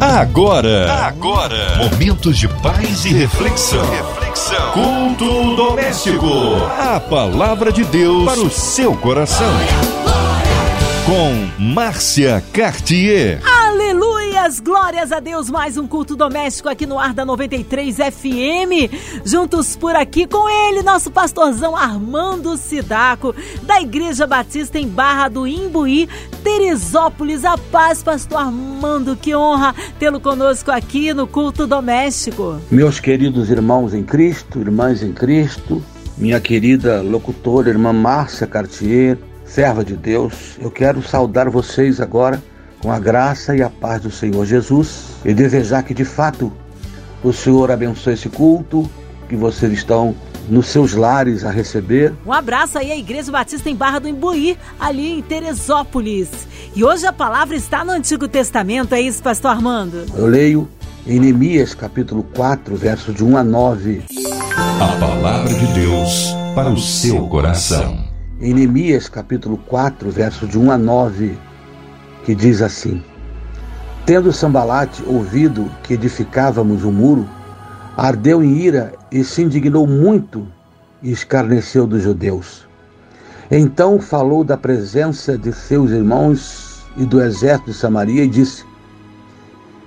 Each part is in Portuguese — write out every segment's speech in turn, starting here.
Agora, agora, momentos de paz e reflexão. Reflexão. Culto doméstico. A palavra de Deus para o seu coração. Com Márcia Cartier. Aleluias! Glórias a Deus! Mais um culto doméstico aqui no ar da 93 FM. Juntos por aqui com ele, nosso pastorzão Armando Sidaco, da Igreja Batista em Barra do Imbuí, Teresópolis. A paz, pastor Armando, que honra tê-lo conosco aqui no culto doméstico. Meus queridos irmãos em Cristo, irmãs em Cristo, minha querida locutora, irmã Márcia Cartier, serva de Deus, eu quero saudar vocês agora com a graça e a paz do Senhor Jesus e desejar que de fato o Senhor abençoe esse culto, que vocês estão nos seus lares a receber. Um abraço aí à Igreja Batista em Barra do Imbuí, ali em Teresópolis. E hoje a palavra está no Antigo Testamento, é isso, pastor Armando? Eu leio em Neemias capítulo 4, verso de 1 a 9. A palavra de Deus para o seu coração. Em Neemias capítulo 4, verso de 1 a 9, que diz assim: Tendo Sambalate ouvido que edificávamos o muro, ardeu em ira e se indignou muito e escarneceu dos judeus. Então falou da presença de seus irmãos e do exército de Samaria e disse: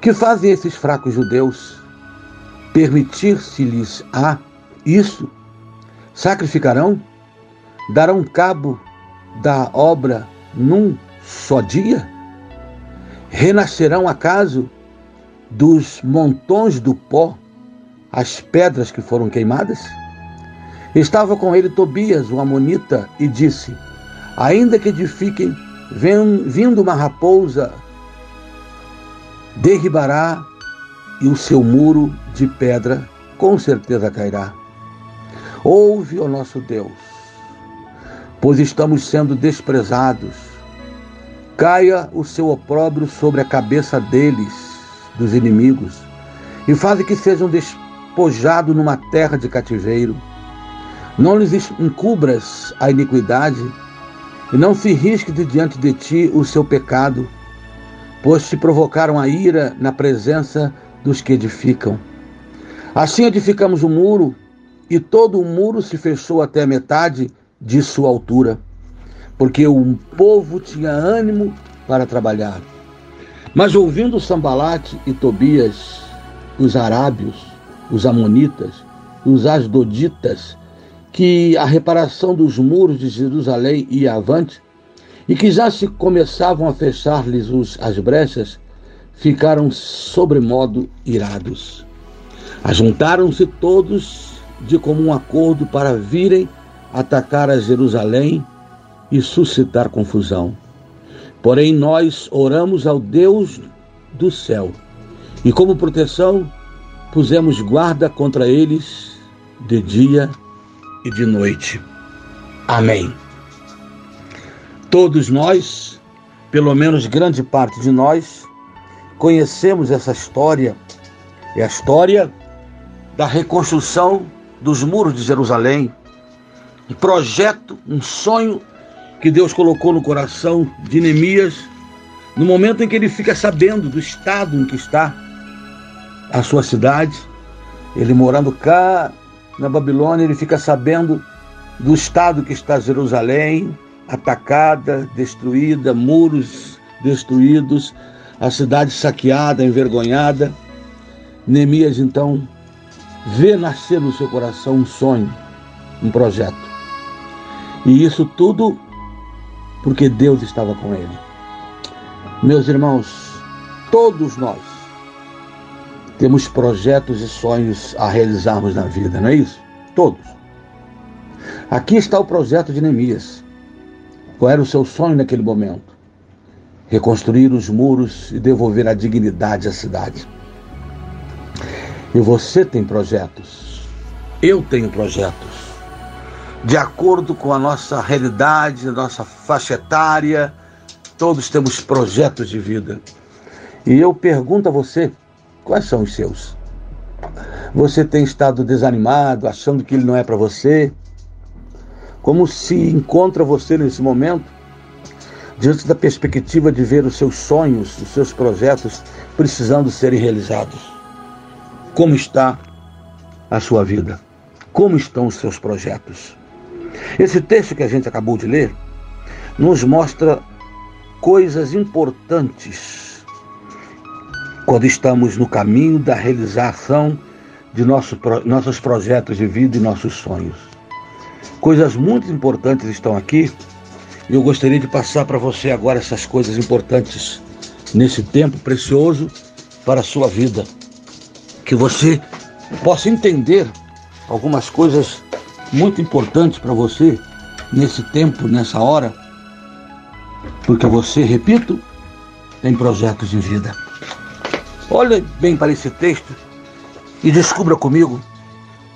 Que fazem esses fracos judeus? Permitir-se-lhes a isso? Sacrificarão? Darão cabo da obra num só dia? Renascerão acaso dos montões do pó as pedras que foram queimadas? Estava com ele Tobias, o Amonita, e disse: Ainda que edifiquem, vindo uma raposa, derribará e o seu muro de pedra com certeza cairá. Ouve, ó nosso Deus, pois estamos sendo desprezados. Caia o seu opróbrio sobre a cabeça deles, dos inimigos, e faze que sejam despojados numa terra de cativeiro. Não lhes encubras a iniquidade, e não se risque de diante de ti o seu pecado, pois te provocaram a ira na presença dos que edificam. Assim edificamos o muro, e todo o muro se fechou até a metade de sua altura, porque o povo tinha ânimo para trabalhar. Mas ouvindo Sambalate e Tobias, os arábios, os amonitas, os asdoditas, que a reparação dos muros de Jerusalém ia avante, e que já se começavam a fechar-lhes as brechas, ficaram sobremodo irados. Ajuntaram-se todos de comum acordo para virem atacar a Jerusalém e suscitar confusão. Porém, nós oramos ao Deus do céu e, como proteção, pusemos guarda contra eles de dia e de noite. Amém. Todos nós, pelo menos grande parte de nós, conhecemos essa história, é a história da reconstrução dos muros de Jerusalém, um projeto, um sonho que Deus colocou no coração de Neemias no momento em que ele fica sabendo do estado em que está a sua cidade. Ele morando cá na Babilônia, ele fica sabendo do estado que está Jerusalém, atacada, destruída, muros destruídos, a cidade saqueada, envergonhada. Neemias então vê nascer no seu coração um sonho, um projeto. E isso tudo porque Deus estava com ele. Meus irmãos, todos nós temos projetos e sonhos a realizarmos na vida, não é isso? Todos. Aqui está o projeto de Neemias. Qual era o seu sonho naquele momento? Reconstruir os muros e devolver a dignidade à cidade. E você tem projetos. Eu tenho projetos de acordo com a nossa realidade, a nossa faixa etária, todos temos projetos de vida. E eu pergunto a você, quais são os seus? Você tem estado desanimado, achando que ele não é para você? Como se encontra você nesse momento? Diante da perspectiva de ver os seus sonhos, os seus projetos precisando serem realizados. Como está a sua vida? Como estão os seus projetos? Esse texto que a gente acabou de ler nos mostra coisas importantes quando estamos no caminho da realização de nosso, nossos projetos de vida e nossos sonhos. Coisas muito importantes estão aqui e eu gostaria de passar para você agora essas coisas importantes nesse tempo precioso para a sua vida. Que você possa entender algumas coisas muito importantes para você nesse tempo, nessa hora, porque você, repito, tem projetos de vida. Olhe bem para esse texto e descubra comigo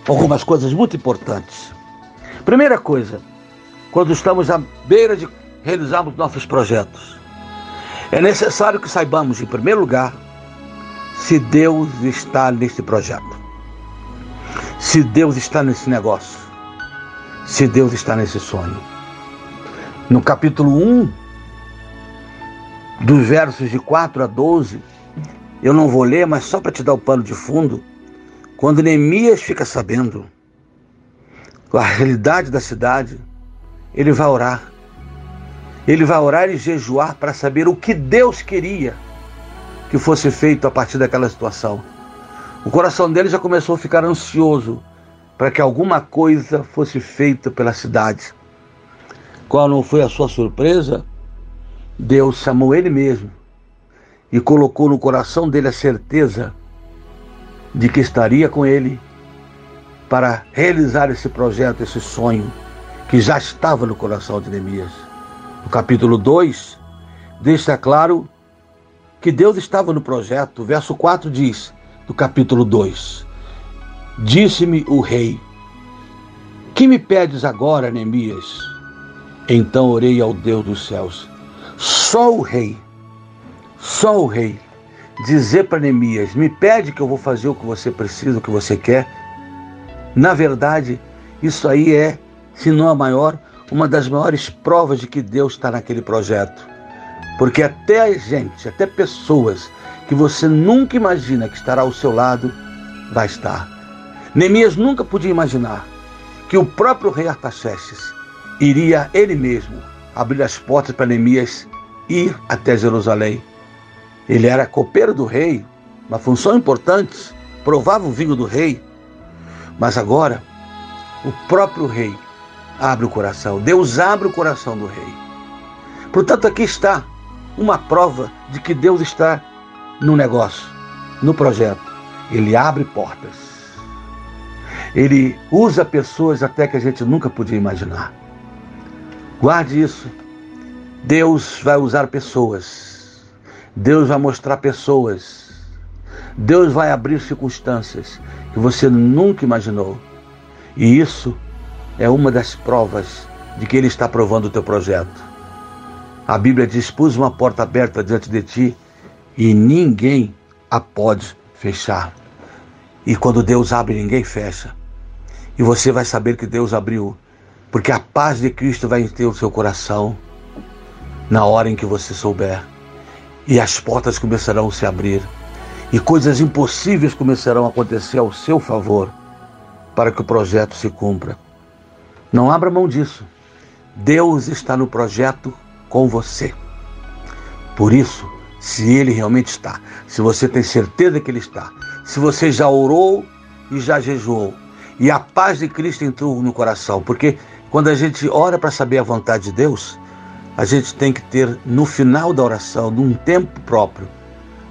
algumas coisas muito importantes. Primeira coisa, quando estamos à beira de realizarmos nossos projetos, é necessário que saibamos, em primeiro lugar, se Deus está nesse projeto, se Deus está nesse negócio, se Deus está nesse sonho. No capítulo 1, dos versos de 4 a 12, eu não vou ler, mas só para te dar o pano de fundo, quando Neemias fica sabendo a realidade da cidade, ele vai orar. Ele vai orar e jejuar para saber o que Deus queria que fosse feito a partir daquela situação. O coração dele já começou a ficar ansioso para que alguma coisa fosse feita pela cidade. Qual não foi a sua surpresa? Deus chamou ele mesmo e colocou no coração dele a certeza de que estaria com ele para realizar esse projeto, esse sonho que já estava no coração de Neemias. No capítulo 2, deixa claro que Deus estava no projeto. O verso 4 diz, do capítulo 2: Disse-me o rei: Que me pedes agora, Neemias? Então orei ao Deus dos céus. Só o rei, só o rei, dizer para Neemias: Me pede que eu vou fazer o que você precisa, o que você quer. Na verdade, isso aí é, se não a maior, uma das maiores provas de que Deus está naquele projeto. Porque até gente, até pessoas que você nunca imagina que estará ao seu lado, vai estar. Neemias nunca podia imaginar que o próprio rei Artaxerxes iria ele mesmo abrir as portas para Neemias ir até Jerusalém. Ele era copeiro do rei, uma função importante, provava o vinho do rei. Mas agora, o próprio rei abre o coração, Deus abre o coração do rei. Portanto, aqui está uma prova de que Deus está no negócio, no projeto. Ele abre portas. Ele usa pessoas até que a gente nunca podia imaginar. Guarde isso. Deus vai usar pessoas. Deus vai mostrar pessoas. Deus vai abrir circunstâncias que você nunca imaginou. E isso é uma das provas de que Ele está provando o teu projeto. A Bíblia diz: pus uma porta aberta diante de ti e ninguém a pode fechar. E quando Deus abre, ninguém fecha. E você vai saber que Deus abriu, porque a paz de Cristo vai ter o seu coração na hora em que você souber. E as portas começarão a se abrir. E coisas impossíveis começarão a acontecer ao seu favor para que o projeto se cumpra. Não abra mão disso. Deus está no projeto com você. Por isso, se Ele realmente está, se você tem certeza que Ele está, se você já orou e já jejuou, e a paz de Cristo entrou no coração, porque quando a gente ora para saber a vontade de Deus, a gente tem que ter no final da oração, num tempo próprio,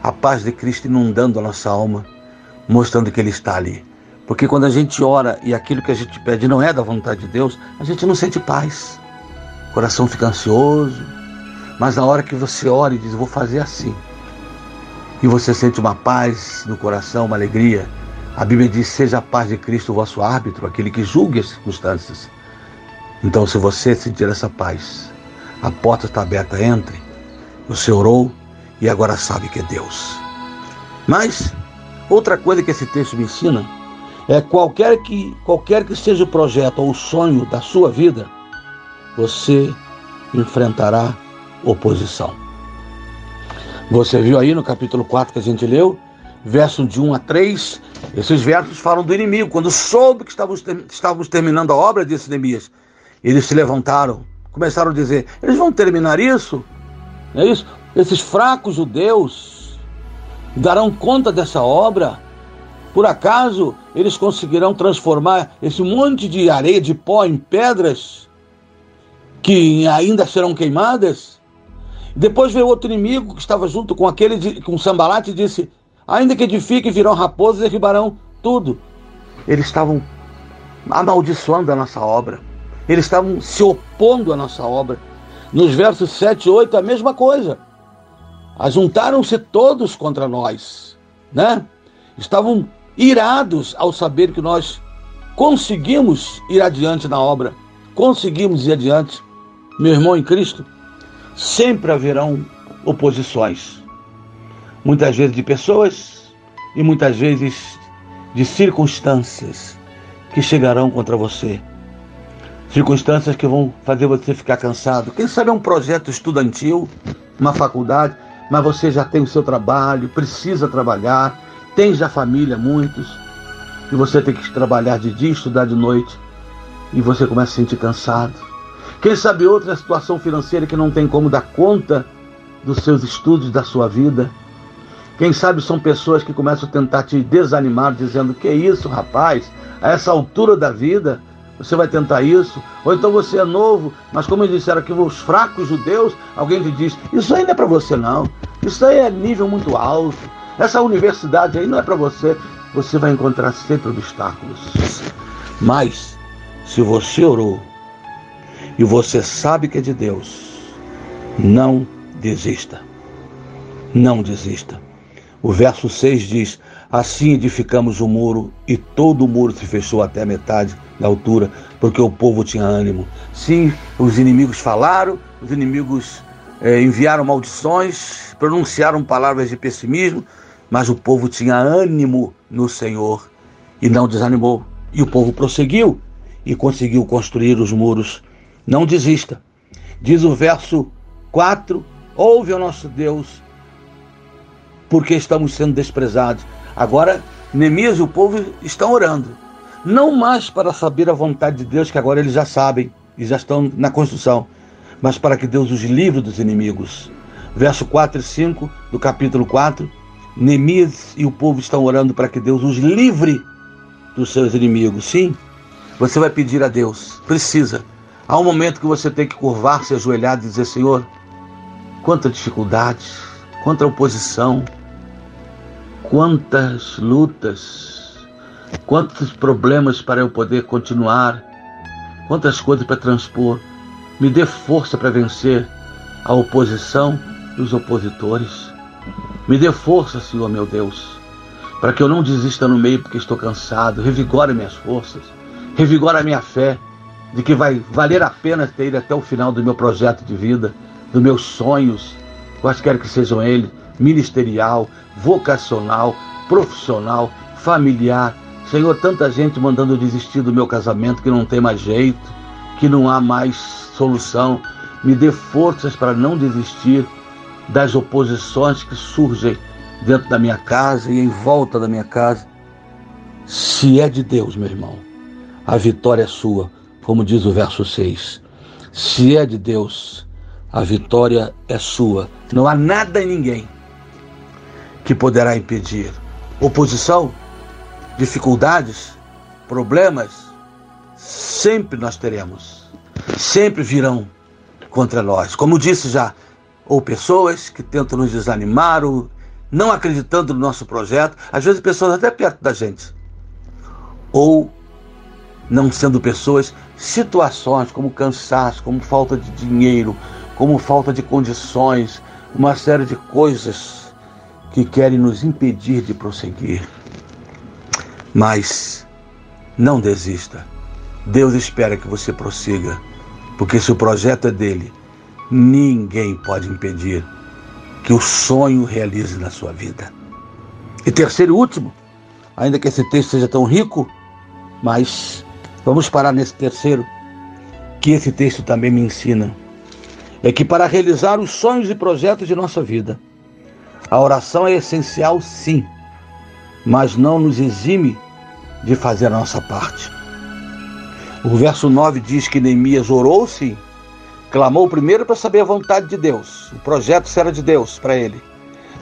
a paz de Cristo inundando a nossa alma, mostrando que Ele está ali. Porque quando a gente ora e aquilo que a gente pede não é da vontade de Deus, a gente não sente paz coração fica ansioso, mas na hora que você ora e diz, vou fazer assim, e você sente uma paz no coração, uma alegria, a Bíblia diz, seja a paz de Cristo o vosso árbitro, aquele que julgue as circunstâncias. Então, se você sentir essa paz, a porta está aberta, entre. Você orou e agora sabe que é Deus. Mas, outra coisa que esse texto me ensina é qualquer que, qualquer que seja o projeto ou o sonho da sua vida, você enfrentará oposição. Você viu aí no capítulo 4 que a gente leu, verso de 1 a 3, esses versos falam do inimigo. Quando soube que estávamos, estávamos terminando a obra, disse Neemias, eles se levantaram, começaram a dizer: eles vão terminar isso? Não é isso? Esses fracos judeus darão conta dessa obra? Por acaso eles conseguirão transformar esse monte de areia, de pó, em pedras que ainda serão queimadas? Depois veio outro inimigo que estava junto com aquele de, com Sambalate e disse: Ainda que edifiquem, virão raposas e derribarão tudo. Eles estavam amaldiçoando a nossa obra. Eles estavam se opondo à nossa obra. Nos versos 7 e 8, a mesma coisa. Ajuntaram-se todos contra nós, né? Estavam irados ao saber que nós conseguimos ir adiante na obra, conseguimos ir adiante. Meu irmão em Cristo, sempre haverão oposições. Muitas vezes de pessoas e muitas vezes de circunstâncias que chegarão contra você. Circunstâncias que vão fazer você ficar cansado. Quem sabe é um projeto estudantil, uma faculdade, mas você já tem o seu trabalho, precisa trabalhar, tem já família, muitos, e você tem que trabalhar de dia, estudar de noite, e você começa a se sentir cansado. Quem sabe outra situação financeira que não tem como dar conta dos seus estudos, da sua vida. Quem sabe são pessoas que começam a tentar te desanimar, dizendo: Que isso, rapaz, a essa altura da vida, você vai tentar isso? Ou então você é novo, mas como disseram aqui, os fracos judeus, alguém te diz: Isso aí não é para você, não. Isso aí é nível muito alto. Essa universidade aí não é para você. Você vai encontrar sempre obstáculos. Mas, se você orou, e você sabe que é de Deus, não desista. Não desista. O verso 6 diz: Assim edificamos o muro, e todo o muro se fechou até a metade da altura, porque o povo tinha ânimo. Sim, os inimigos falaram, os inimigos é, enviaram maldições, pronunciaram palavras de pessimismo, mas o povo tinha ânimo no Senhor e não desanimou. E o povo prosseguiu e conseguiu construir os muros não desista. Diz o verso 4: Ouve o nosso Deus, porque estamos sendo desprezados. Agora, Neemias e o povo estão orando, não mais para saber a vontade de Deus, que agora eles já sabem e já estão na construção, mas para que Deus os livre dos inimigos. Verso 4 e 5 do capítulo 4: Neemias e o povo estão orando para que Deus os livre dos seus inimigos. Sim, você vai pedir a Deus, precisa Há um momento que você tem que curvar-se, ajoelhado e dizer: Senhor, quanta dificuldade, quanta oposição, quantas lutas, quantos problemas para eu poder continuar, quantas coisas para transpor. Me dê força para vencer a oposição e os opositores. Me dê força, Senhor meu Deus, para que eu não desista no meio porque estou cansado. Revigore minhas forças, revigore a minha fé de que vai valer a pena ter ido até o final do meu projeto de vida, dos meus sonhos, quaisquer que sejam eles, ministerial, vocacional, profissional, familiar. Senhor, tanta gente mandando desistir do meu casamento que não tem mais jeito, que não há mais solução. Me dê forças para não desistir das oposições que surgem dentro da minha casa e em volta da minha casa. Se é de Deus, meu irmão, a vitória é sua como diz o verso 6. Se é de Deus, a vitória é sua. Não há nada e ninguém que poderá impedir. Oposição, dificuldades, problemas, sempre nós teremos. Sempre virão contra nós. Como disse já, ou pessoas que tentam nos desanimar, ou não acreditando no nosso projeto, às vezes pessoas até perto da gente. Ou não sendo pessoas, situações como cansaço, como falta de dinheiro, como falta de condições, uma série de coisas que querem nos impedir de prosseguir. Mas não desista. Deus espera que você prossiga, porque se o projeto é dele, ninguém pode impedir que o sonho realize na sua vida. E terceiro e último, ainda que esse texto seja tão rico, mas Vamos parar nesse terceiro, que esse texto também me ensina. É que para realizar os sonhos e projetos de nossa vida, A oração é essencial, sim, mas não nos exime de fazer a nossa parte. O verso 9 diz que Neemias orou, sim, clamou primeiro para saber a vontade de Deus, o projeto será de Deus para ele.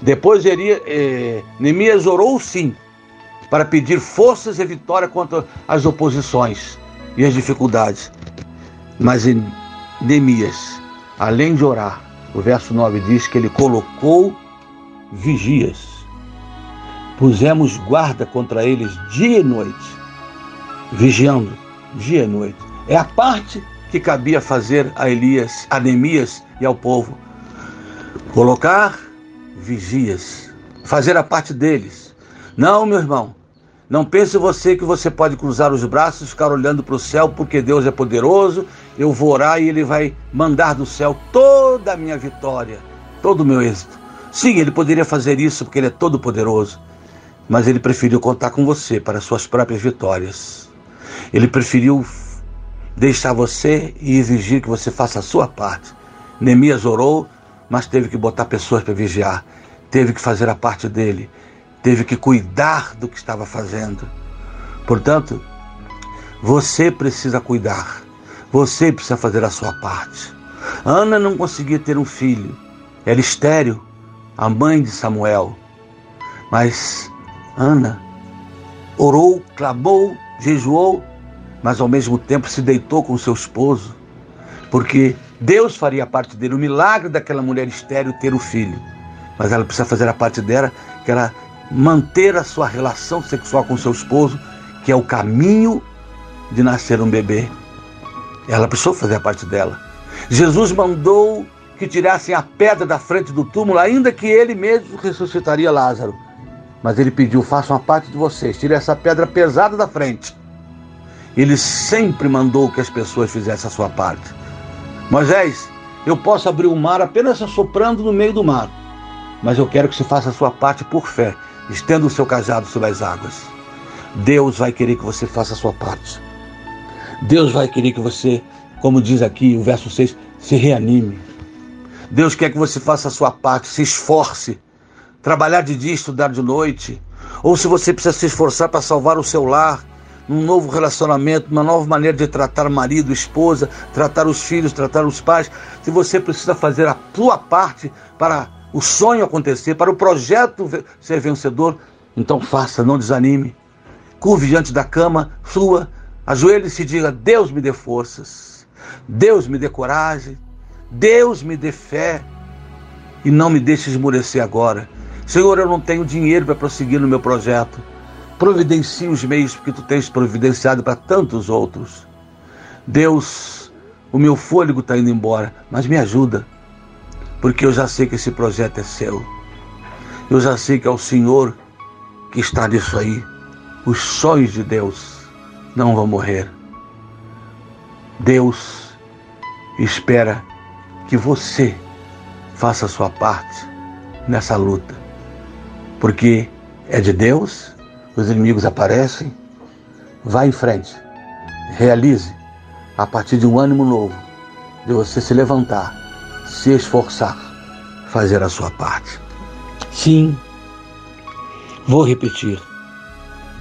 Depois iria, eh, Neemias orou, sim, para pedir forças e vitória contra as oposições e as dificuldades. Mas em Neemias, além de orar, o verso 9 diz que ele colocou vigias. Pusemos guarda contra eles dia e noite, vigiando dia e noite. É a parte que cabia fazer a Elias, a Neemias e ao povo. Colocar vigias, fazer a parte deles. Não, meu irmão, não pense você que você pode cruzar os braços ficar olhando para o céu porque Deus é poderoso. Eu vou orar e Ele vai mandar do céu toda a minha vitória, todo o meu êxito. Sim, Ele poderia fazer isso porque Ele é todo poderoso, mas Ele preferiu contar com você para suas próprias vitórias. Ele preferiu deixar você e exigir que você faça a sua parte. Neemias orou, mas teve que botar pessoas para vigiar, teve que fazer a parte dele teve que cuidar do que estava fazendo. Portanto, você precisa cuidar, você precisa fazer a sua parte. Ana não conseguia ter um filho, era estéril, a mãe de Samuel. Mas Ana orou, clamou, jejuou, mas ao mesmo tempo se deitou com seu esposo, porque Deus faria parte dele, o milagre daquela mulher estéril ter o um filho. Mas ela precisa fazer a parte dela, que ela manter a sua relação sexual com seu esposo, que é o caminho de nascer um bebê. Ela precisou fazer a parte dela. Jesus mandou que tirassem a pedra da frente do túmulo, ainda que ele mesmo ressuscitaria Lázaro. Mas ele pediu: façam a parte de vocês, tirem essa pedra pesada da frente. Ele sempre mandou que as pessoas fizessem a sua parte. Moisés, eu posso abrir o mar apenas soprando no meio do mar, mas eu quero que você faça a sua parte por fé Estenda o seu cajado sobre as águas. Deus vai querer que você faça a sua parte. Deus vai querer que você, como diz aqui o verso 6, se reanime. Deus quer que você faça a sua parte, se esforce. Trabalhar de dia, estudar de noite. Ou se você precisa se esforçar para salvar o seu lar, num novo relacionamento, uma nova maneira de tratar marido, esposa, tratar os filhos, tratar os pais. Se você precisa fazer a sua parte para o sonho acontecer, para o projeto ser vencedor, então faça, não desanime. Curve diante da cama, flua, ajoelhe-se e diga: Deus me dê forças, Deus me dê coragem, Deus me dê fé e não me deixe esmorecer agora. Senhor, eu não tenho dinheiro para prosseguir no meu projeto. Providencie os meios que tu tens providenciado para tantos outros. Deus, o meu fôlego está indo embora, mas me ajuda porque eu já sei que esse projeto é seu. Eu já sei que é o Senhor que está nisso aí. Os sonhos de Deus não vão morrer. Deus espera que você faça a sua parte nessa luta. Porque é de Deus, os inimigos aparecem. Vá em frente, realize a partir de um ânimo novo, de você se levantar se esforçar, fazer a sua parte. Sim, vou repetir.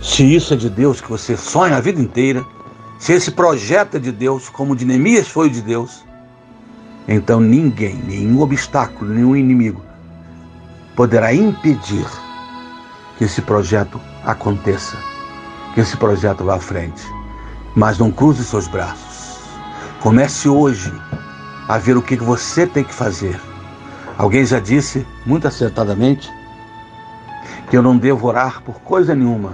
Se isso é de Deus que você sonha a vida inteira, se esse projeto é de Deus, como o de Neemias foi de Deus, então ninguém, nenhum obstáculo, nenhum inimigo poderá impedir que esse projeto aconteça, que esse projeto vá à frente. Mas não cruze seus braços. Comece hoje a ver o que você tem que fazer. Alguém já disse, muito acertadamente, que eu não devo orar por coisa nenhuma,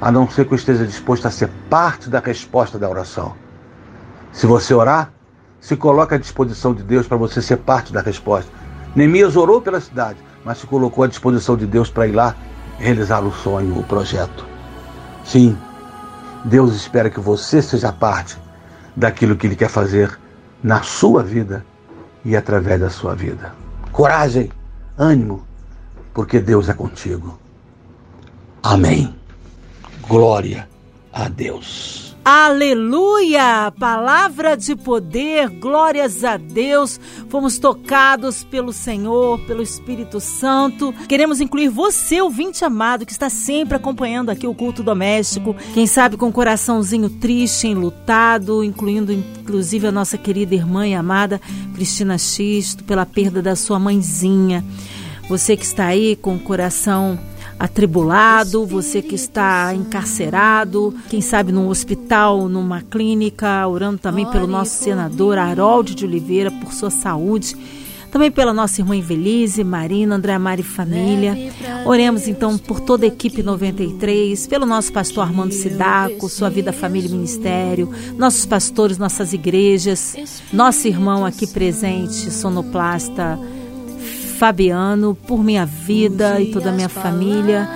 a não ser que eu esteja disposto a ser parte da resposta da oração. Se você orar, se coloca à disposição de Deus para você ser parte da resposta. Neemias orou pela cidade, mas se colocou à disposição de Deus para ir lá realizar o sonho, o projeto. Sim, Deus espera que você seja parte daquilo que Ele quer fazer na sua vida e através da sua vida. Coragem, ânimo, porque Deus é contigo. Amém. Glória a Deus. Aleluia! Palavra de poder, glórias a Deus. Fomos tocados pelo Senhor, pelo Espírito Santo. Queremos incluir você, ouvinte amado, que está sempre acompanhando aqui o culto doméstico. Quem sabe com um coraçãozinho triste, enlutado, incluindo inclusive a nossa querida irmã e amada Cristina Xisto, pela perda da sua mãezinha. Você que está aí com o coração atribulado, você que está encarcerado, quem sabe num hospital, numa clínica, orando também pelo nosso senador Harold de Oliveira por sua saúde. Também pela nossa irmã Invelise, Marina, André Mari Família. Oremos então por toda a equipe 93, pelo nosso pastor Armando Sidaco, sua vida, família e ministério, nossos pastores, nossas igrejas, nosso irmão aqui presente, sonoplasta Fabiano, por minha vida e toda a minha família,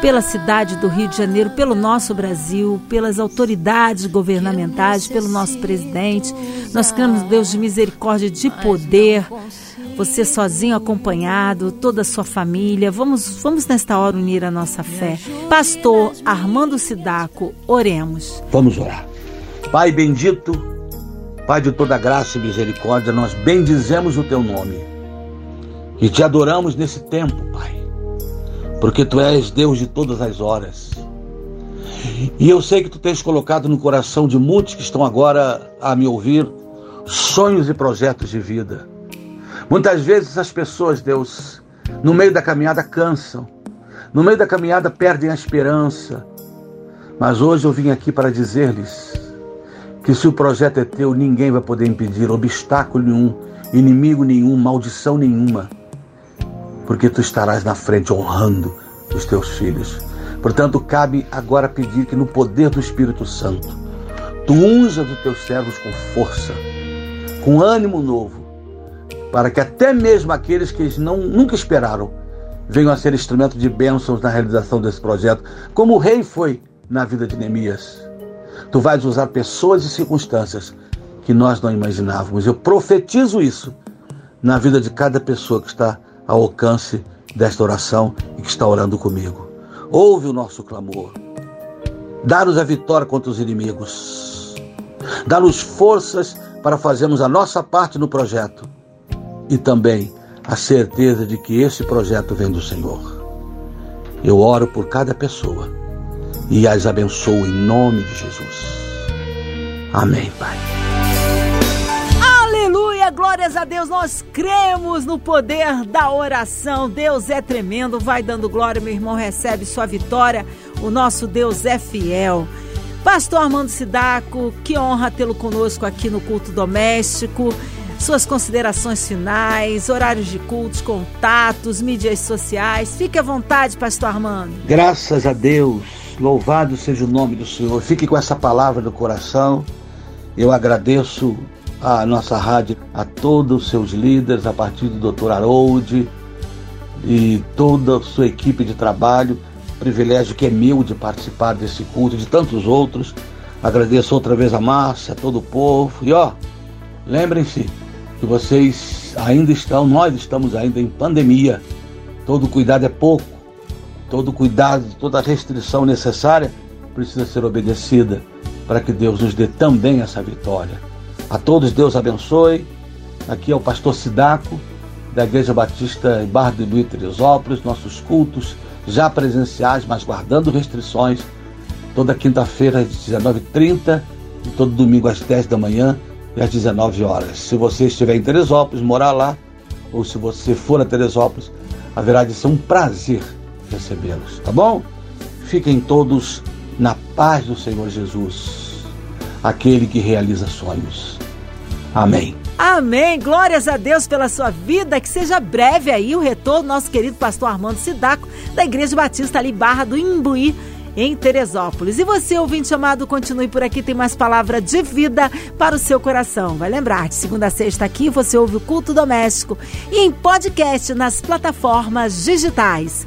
pela cidade do Rio de Janeiro, pelo nosso Brasil, pelas autoridades governamentais, pelo nosso presidente. Nós cremos Deus de misericórdia, de poder. Você sozinho, acompanhado, toda a sua família. Vamos, vamos nesta hora unir a nossa fé. Pastor Armando Sidaco, oremos. Vamos orar. Pai bendito, Pai de toda graça e misericórdia, nós bendizemos o teu nome e te adoramos nesse tempo, Pai, porque tu és Deus de todas as horas. E eu sei que tu tens colocado no coração de muitos que estão agora a me ouvir sonhos e projetos de vida. Muitas vezes as pessoas, Deus, no meio da caminhada cansam, no meio da caminhada perdem a esperança. Mas hoje eu vim aqui para dizer-lhes que se o projeto é teu, ninguém vai poder impedir obstáculo nenhum, inimigo nenhum, maldição nenhuma porque tu estarás na frente honrando os teus filhos. Portanto, cabe agora pedir que no poder do Espírito Santo, tu unja dos teus servos com força, com ânimo novo, para que até mesmo aqueles que não, nunca esperaram venham a ser instrumento de bênçãos na realização desse projeto, como o rei foi na vida de Neemias. Tu vais usar pessoas e circunstâncias que nós não imaginávamos. Eu profetizo isso na vida de cada pessoa que está ao alcance desta oração e que está orando comigo. Ouve o nosso clamor. Dá-nos a vitória contra os inimigos. Dá-nos forças para fazermos a nossa parte no projeto e também a certeza de que esse projeto vem do Senhor. Eu oro por cada pessoa e as abençoo em nome de Jesus. Amém, Pai glórias a Deus, nós cremos no poder da oração. Deus é tremendo, vai dando glória, meu irmão recebe sua vitória. O nosso Deus é fiel. Pastor Armando Sidaco, que honra tê-lo conosco aqui no culto doméstico. Suas considerações finais, horários de cultos, contatos, mídias sociais. Fique à vontade, Pastor Armando. Graças a Deus, louvado seja o nome do Senhor. Fique com essa palavra no coração. Eu agradeço a nossa rádio, a todos os seus líderes, a partir do Dr. Harold e toda a sua equipe de trabalho. Privilégio que é meu de participar desse culto e de tantos outros. Agradeço outra vez a Márcia, a todo o povo. E ó, lembrem-se que vocês ainda estão, nós estamos ainda em pandemia. Todo cuidado é pouco. Todo cuidado, toda restrição necessária precisa ser obedecida para que Deus nos dê também essa vitória. A todos Deus abençoe. Aqui é o pastor Sidaco, da Igreja Batista em Barra do Luiz Teresópolis, nossos cultos já presenciais, mas guardando restrições, toda quinta-feira às 19h30 e todo domingo às 10 da manhã e às 19 horas. Se você estiver em Teresópolis, morar lá, ou se você for a Teresópolis, haverá de ser um prazer recebê-los, tá bom? Fiquem todos na paz do Senhor Jesus, aquele que realiza sonhos. Amém. Amém. Glórias a Deus pela sua vida. Que seja breve aí o retorno do nosso querido pastor Armando Sidaco, da Igreja Batista ali, Barra do Imbuí, em Teresópolis. E você, ouvinte amado, continue por aqui, tem mais palavra de vida para o seu coração. Vai lembrar, de segunda a sexta aqui você ouve o culto doméstico e em podcast nas plataformas digitais.